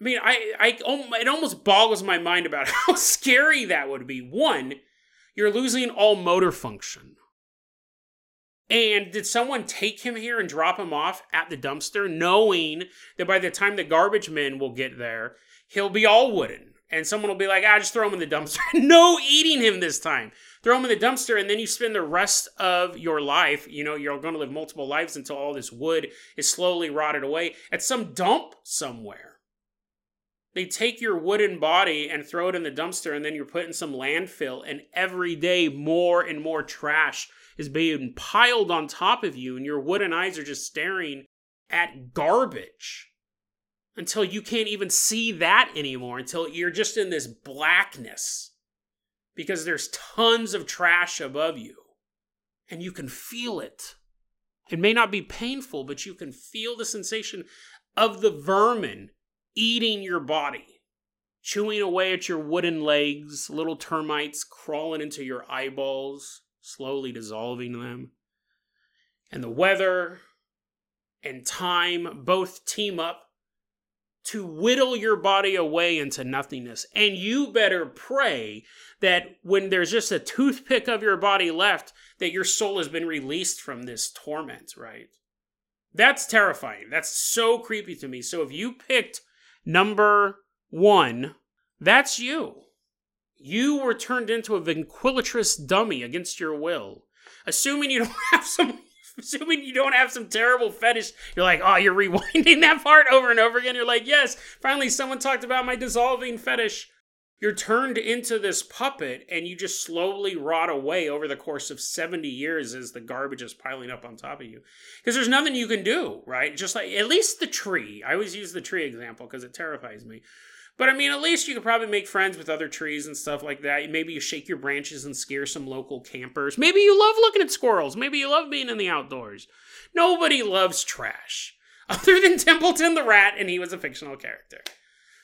I mean, I, I, it almost boggles my mind about [laughs] how scary that would be. One, you're losing all motor function. And did someone take him here and drop him off at the dumpster, knowing that by the time the garbage men will get there, he'll be all wooden? And someone will be like, ah, just throw him in the dumpster. [laughs] no eating him this time. Throw him in the dumpster, and then you spend the rest of your life, you know, you're going to live multiple lives until all this wood is slowly rotted away at some dump somewhere. They take your wooden body and throw it in the dumpster, and then you're put in some landfill, and every day more and more trash is being piled on top of you, and your wooden eyes are just staring at garbage until you can't even see that anymore, until you're just in this blackness because there's tons of trash above you and you can feel it. It may not be painful, but you can feel the sensation of the vermin eating your body, chewing away at your wooden legs, little termites crawling into your eyeballs, slowly dissolving them. And the weather and time both team up to whittle your body away into nothingness. And you better pray that when there's just a toothpick of your body left, that your soul has been released from this torment, right? That's terrifying. That's so creepy to me. So if you picked number one, that's you. You were turned into a ventriloquist dummy against your will. Assuming you don't [laughs] have some assuming you don't have some terrible fetish, you're like, oh, you're rewinding [laughs] that part over and over again. You're like, yes, finally someone talked about my dissolving fetish. You're turned into this puppet and you just slowly rot away over the course of 70 years as the garbage is piling up on top of you. Because there's nothing you can do, right? Just like, at least the tree. I always use the tree example because it terrifies me. But I mean, at least you could probably make friends with other trees and stuff like that. Maybe you shake your branches and scare some local campers. Maybe you love looking at squirrels. Maybe you love being in the outdoors. Nobody loves trash [laughs] other than Templeton the rat, and he was a fictional character.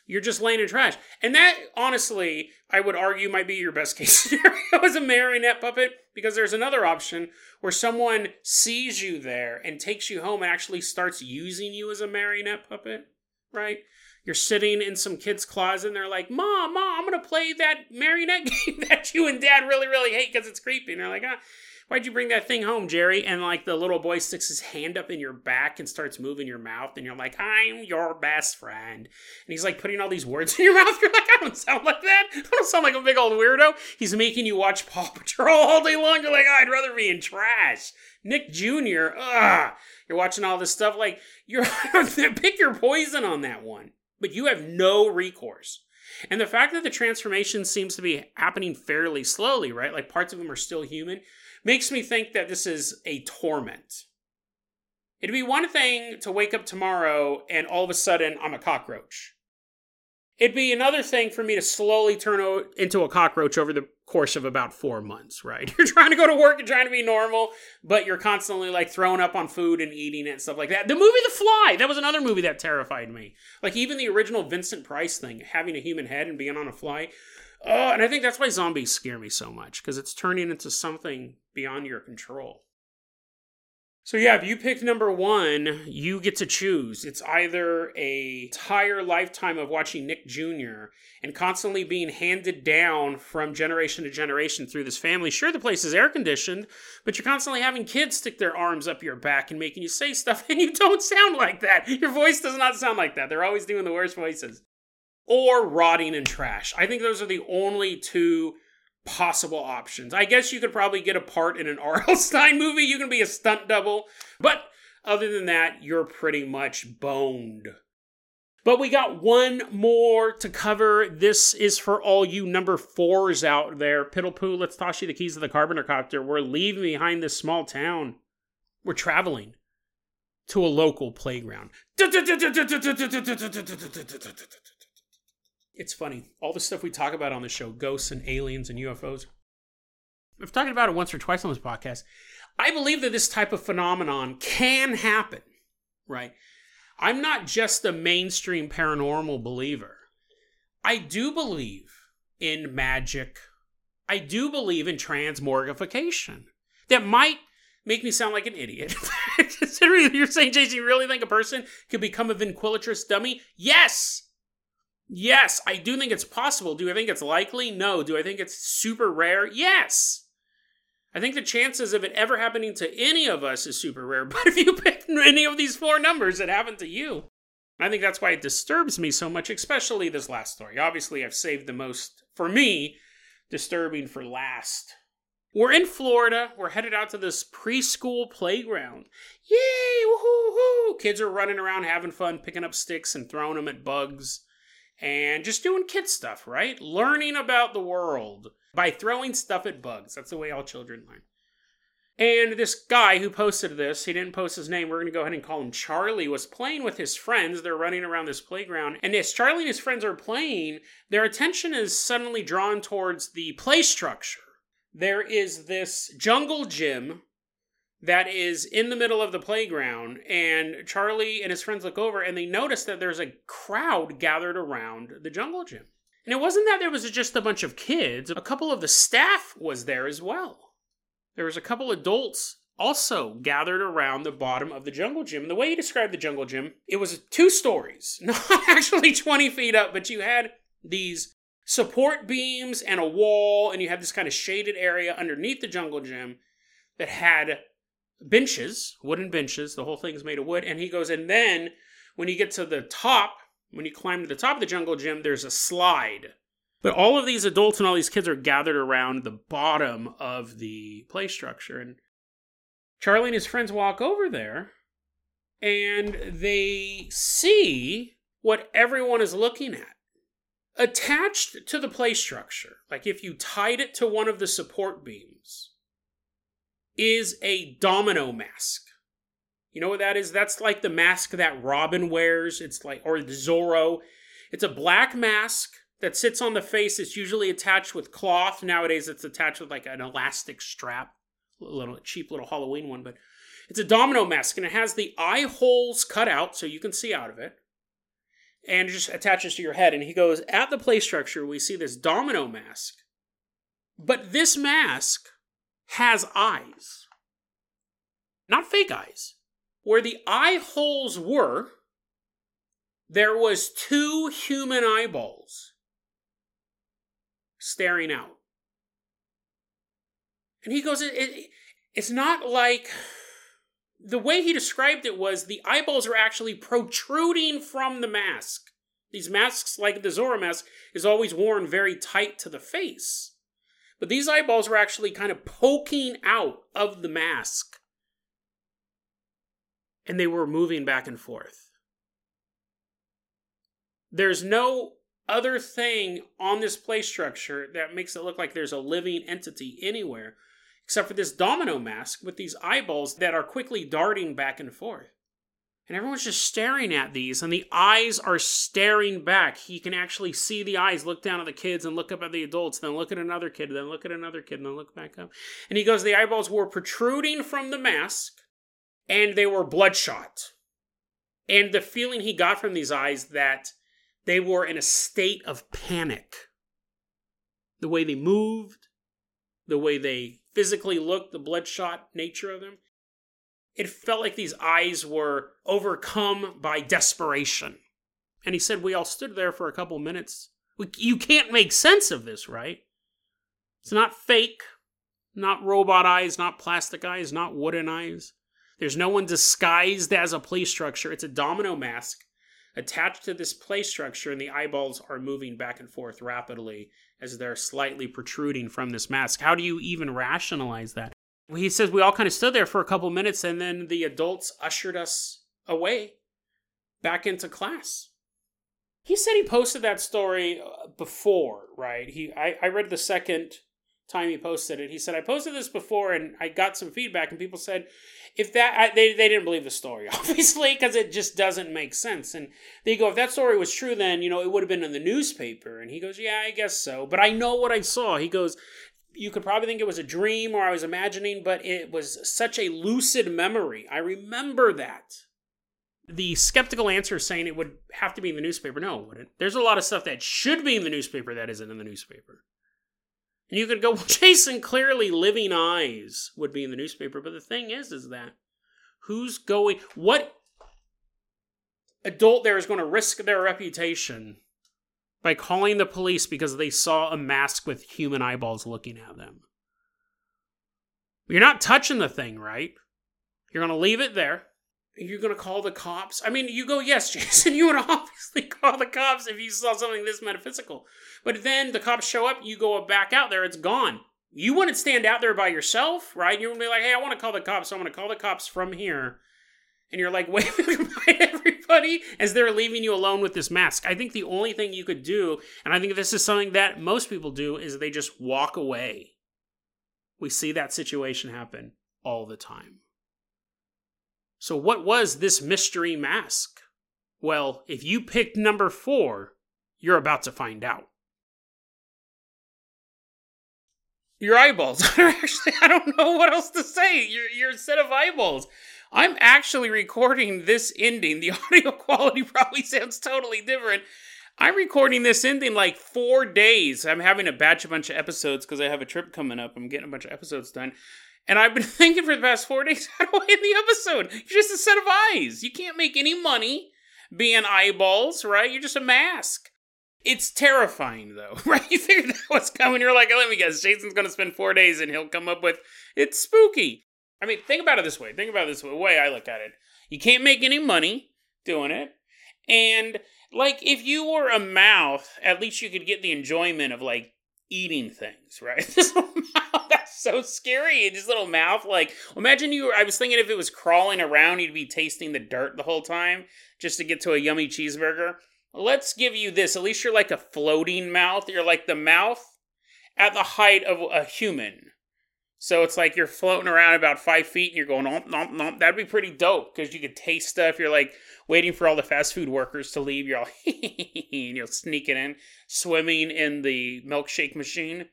You're just laying in trash. And that, honestly, I would argue might be your best case [laughs] scenario as a marionette puppet, because there's another option where someone sees you there and takes you home and actually starts using you as a marionette puppet, right? You're sitting in some kid's closet and they're like, Mom, Mom, I'm going to play that marionette [laughs] game that you and dad really, really hate because it's creepy. And they're like, ah, why'd you bring that thing home, Jerry? And like the little boy sticks his hand up in your back and starts moving your mouth. And you're like, I'm your best friend. And he's like putting all these words [laughs] in your mouth. You're like, I don't sound like that. I don't sound like a big old weirdo. He's making you watch Paw Patrol all day long. You're like, oh, I'd rather be in trash. Nick Jr., ugh. You're watching all this stuff. Like, you're [laughs] pick your poison on that one but you have no recourse. And the fact that the transformation seems to be happening fairly slowly, right? Like parts of them are still human, makes me think that this is a torment. It'd be one thing to wake up tomorrow and all of a sudden I'm a cockroach. It'd be another thing for me to slowly turn into a cockroach over the course of about four months, right? [laughs] You're trying to go to work and trying to be normal, but you're constantly like throwing up on food and eating it and stuff like that. The movie The Fly, that was another movie that terrified me. Like even the original Vincent Price thing, having a human head and being on a fly. Oh, and I think that's why zombies scare me so much, because it's turning into something beyond your control. So yeah, if you pick number one, you get to choose. It's either a entire lifetime of watching Nick Jr. and constantly being handed down from generation to generation through this family. Sure, the place is air conditioned, but you're constantly having kids stick their arms up your back and making you say stuff, [laughs] and you don't sound like that. Your voice does not sound like that. They're always doing the worst voices. Or rotting in trash. I think those are the only two possible options. I guess you could probably get a part in an [laughs] R.L. Stine movie. You can be a stunt double. But other than that, you're pretty much boned. But we got one more to cover. This is for all you number fours out there. Piddle poo, let's toss you the keys of the Carpenter Copter. We're leaving behind this small town. We're traveling to a local playground. It's funny. All the stuff we talk about on the show, ghosts and aliens and UFOs. I've talked about it once or twice on this podcast. I believe that this type of phenomenon can happen, right? I'm not just a mainstream paranormal believer. I do believe in magic. I do believe in transmorgification. That might make me sound like an idiot. [laughs] Considering you're saying, Jason, you really think a person could become a ventriloquist dummy? Yes! Yes, I do think it's possible. Do I think it's likely? No. Do I think it's super rare? Yes. I think the chances of it ever happening to any of us is super rare. [laughs] But if you pick any of these four numbers, it happened to you. I think that's why it disturbs me so much, especially this last story. Obviously, I've saved the most, for me, disturbing for last. We're in Florida. We're headed out to this preschool playground. Yay! Woohoo! Kids are running around having fun, picking up sticks and throwing them at bugs and just doing kid stuff, right? Learning about the world by throwing stuff at bugs. That's the way all children learn. And this guy who posted this, he didn't post his name. We're going to go ahead and call him Charlie, was playing with his friends. They're running around this playground. And as Charlie and his friends are playing, their attention is suddenly drawn towards the play structure. There is this jungle gym that is in the middle of the playground and Charlie and his friends look over and they notice that there's a crowd gathered around the jungle gym. And it wasn't that there was just a bunch of kids, a couple of the staff was there as well. There was a couple adults also gathered around the bottom of the jungle gym. And the way he described the jungle gym, it was two stories, [laughs] not actually 20 feet up, but you had these support beams and a wall, and you had this kind of shaded area underneath the jungle gym that had benches, wooden benches. The whole thing's made of wood. And he goes, and then when you get to the top, when you climb to the top of the jungle gym, there's a slide. But all of these adults and all these kids are gathered around the bottom of the play structure. And Charlie and his friends walk over there and they see what everyone is looking at. Attached to the play structure, like if you tied it to one of the support beams, is a domino mask. You know what that is? That's like the mask that Robin wears. It's like, or Zorro. It's a black mask that sits on the face. It's usually attached with cloth. Nowadays, it's attached with like an elastic strap, a little cheap little Halloween one, but it's a domino mask and it has the eye holes cut out so you can see out of it. And it just attaches to your head. And he goes, At the play structure, we see this domino mask. But this mask has eyes. Not fake eyes. Where the eye holes were, there was two human eyeballs staring out. And he goes, it, it, it's not like the way he described it was the eyeballs are actually protruding from the mask. These masks, like the Zorro mask, is always worn very tight to the face. But these eyeballs were actually kind of poking out of the mask. And they were moving back and forth. There's no other thing on this play structure that makes it look like there's a living entity anywhere except for this domino mask with these eyeballs that are quickly darting back and forth. And everyone's just staring at these, and the eyes are staring back. He can actually see the eyes look down at the kids and look up at the adults, then look at another kid, then look at another kid, and then look back up. And he goes, The eyeballs were protruding from the mask, and they were bloodshot. And the feeling he got from these eyes that they were in a state of panic. The way they moved, the way they physically looked, the bloodshot nature of them, it felt like these eyes were overcome by desperation. And he said, We all stood there for a couple minutes. We, you can't make sense of this, right? It's not fake, not robot eyes, not plastic eyes, not wooden eyes. There's no one disguised as a play structure. It's a domino mask attached to this play structure, and the eyeballs are moving back and forth rapidly as they're slightly protruding from this mask. How do you even rationalize that? He says we all kind of stood there for a couple minutes, and then the adults ushered us away back into class. He said he posted that story uh, before, right? He I, I read the second time he posted it. He said I posted this before and I got some feedback and people said if that I, they they didn't believe the story [laughs] obviously because it just doesn't make sense and they go if that story was true then you know it would have been in the newspaper and he goes yeah I guess so but I know what I saw he goes you could probably think it was a dream or I was imagining but it was such a lucid memory. I remember that. The skeptical answer saying it would have to be in the newspaper. No it wouldn't. There's a lot of stuff that should be in the newspaper that isn't in the newspaper. And you could go, [laughs] well, Jason, clearly living eyes would be in the newspaper. But the thing is, is that who's going, what adult there is going to risk their reputation by calling the police because they saw a mask with human eyeballs looking at them? You're not touching the thing, right? You're going to leave it there you're going to call the cops? I mean, you go, yes, [laughs] Jason, you would obviously call the cops if you saw something this metaphysical. But then the cops show up, you go back out there, it's gone. You wouldn't stand out there by yourself, right? You would be like, hey, I want to call the cops, so I'm going to call the cops from here. And you're like [laughs] waving goodbye to everybody as they're leaving you alone with this mask. I think the only thing you could do, and I think this is something that most people do, is they just walk away. We see that situation happen all the time. So, what was this mystery mask? Well, if you picked number four, you're about to find out. Your eyeballs [laughs] actually, I don't know what else to say. Your, your set of eyeballs. I'm actually recording this ending. The [laughs] audio quality probably sounds totally different. I'm recording this ending like four days. I'm having a batch a bunch of episodes because I have a trip coming up. I'm getting a bunch of episodes done. And I've been [laughs] thinking for the past four days, [laughs] how do I end the episode? You're just a set of eyes. You can't make any money being eyeballs, right? You're just a mask. It's terrifying, though, right? You figured that was coming. You're like, let me guess, Jason's going to spend four days and he'll come up with it's spooky. I mean, think about it this way. Think about it this way. The way I look at it, you can't make any money doing it. And, like, if you were a mouth, at least you could get the enjoyment of, like, eating things, right? [laughs] This little mouth, that's so scary. This little mouth, like, imagine you. I was thinking if it was crawling around, you'd be tasting the dirt the whole time just to get to a yummy cheeseburger. Let's give you this. At least you're like a floating mouth. You're like the mouth at the height of a human. So it's like you're floating around about five feet and you're going, nom, nom, nom. That'd be pretty dope because you could taste stuff. You're like waiting for all the fast food workers to leave. You're all, hee hee hee, and you're sneaking in, swimming in the milkshake machine.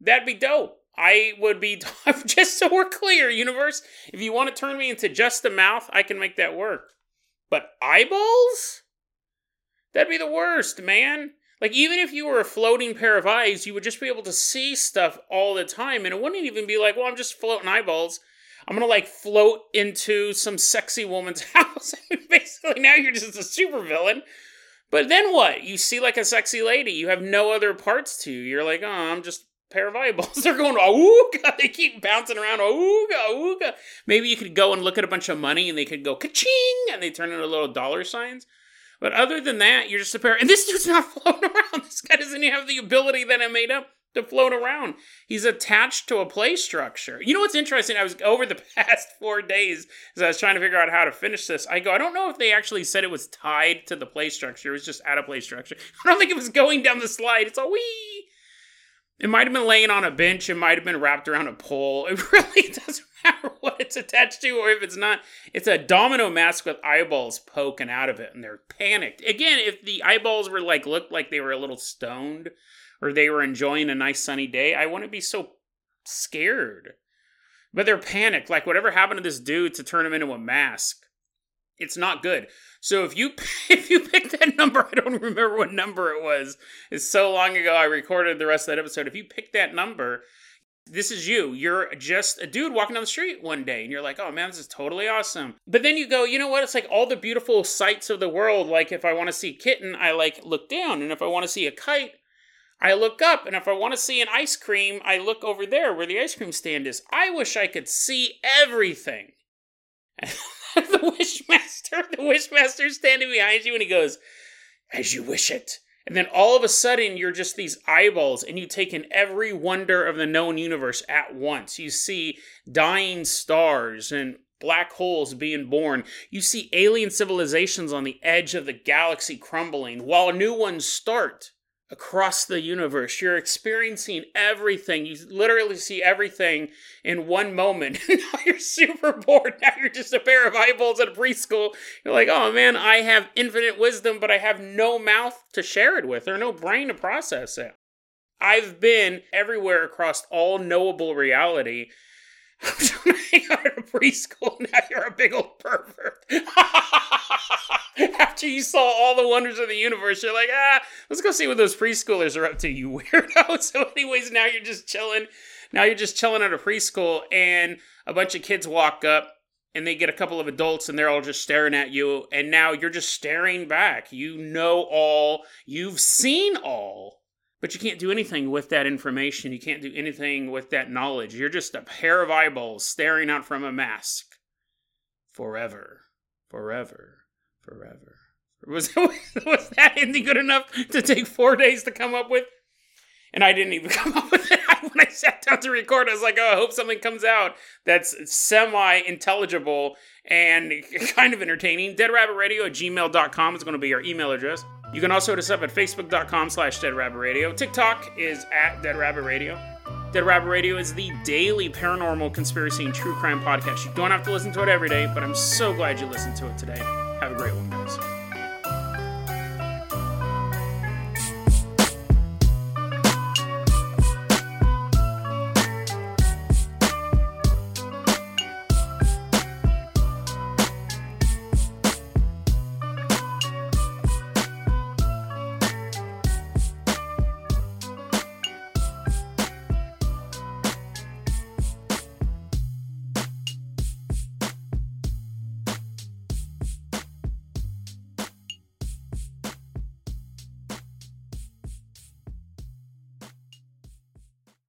That'd be dope. I would be, [laughs] just so we're clear, universe, if you want to turn me into just a mouth, I can make that work. But eyeballs? That'd be the worst, man. Like, even if you were a floating pair of eyes, you would just be able to see stuff all the time. And it wouldn't even be like, well, I'm just floating eyeballs. I'm gonna like float into some sexy woman's [laughs] house. Basically, now you're just a supervillain. But then what? You see like a sexy lady. You have no other parts to you. You're like, oh, I'm just a pair of eyeballs. [laughs] They're going, ooga. [laughs] They keep bouncing around, ooga, ooga. Maybe you could go and look at a bunch of money and they could go ka-ching and they turn into little dollar signs. But other than that, you're just a pair. And this dude's not [laughs] floating around. This guy doesn't even have the ability that I made up to float around. He's attached to a play structure. You know what's interesting? I was over the [laughs] past four days as I was trying to figure out how to finish this. I go, I don't know if they actually said it was tied to the play structure. It was just at a play structure. [laughs] I don't think it was going down the slide. It's a wee. It might have been laying on a bench. It might have been wrapped around a pole. It really doesn't matter [laughs] what it's attached to or if it's not. It's a domino mask with eyeballs poking out of it, and they're panicked. Again, if the eyeballs were like looked like they were a little stoned or they were enjoying a nice sunny day, I wouldn't be so scared. But they're panicked. Like whatever happened to this dude to turn him into a mask. It's not good. So if you [laughs] if you pick that number, I don't remember what number it was. It's so long ago I recorded the rest of that episode. If you pick that number, this is you. You're just a dude walking down the street one day and you're like, oh man, this is totally awesome. But then you go, you know what? It's like all the beautiful sights of the world. Like if I want to see a kitten, I like look down. And if I want to see a kite, I look up. And if I want to see an ice cream, I look over there where the ice cream stand is. I wish I could see everything. [laughs] the wishmaster, the wishmaster standing behind you and he goes, as you wish it. And then all of a sudden, you're just these eyeballs, and you take in every wonder of the known universe at once. You see dying stars and black holes being born. You see alien civilizations on the edge of the galaxy crumbling while new ones start across the universe. You're experiencing everything. You literally see everything in one moment. [laughs] now you're super bored. Now you're just a pair of eyeballs at a preschool. You're like, oh man, I have infinite wisdom, but I have no mouth to share it with or no brain to process it. I've been everywhere across all knowable reality. [laughs] At a preschool. Now you're a big old pervert. [laughs] After you saw all the wonders of the universe, you're like, ah, let's go see what those preschoolers are up to, you [laughs] weirdo. So, anyways, now you're just chilling. Now you're just chilling at a preschool, and a bunch of kids walk up, and they get a couple of adults, and they're all just staring at you, and now you're just staring back. You know all, you've seen all, but you can't do anything with that information. You can't do anything with that knowledge. You're just a pair of eyeballs staring out from a mask forever, forever forever. Was [laughs] was that ending good enough to take four days to come up with? And I didn't even [laughs] come up with it [laughs] when I sat down to record. I was like, oh, I hope something comes out that's semi intelligible and kind of entertaining. dead DeadRabbitRadio at gmail.com is going to be our email address. You can also hit us up at facebook.com slash deadrabbitradio. TikTok is at deadrabbitradio. Dead Rabbit Radio is the daily paranormal conspiracy and true crime podcast. You don't have to listen to it every day, but I'm so glad you listened to it today. Have a great one, guys.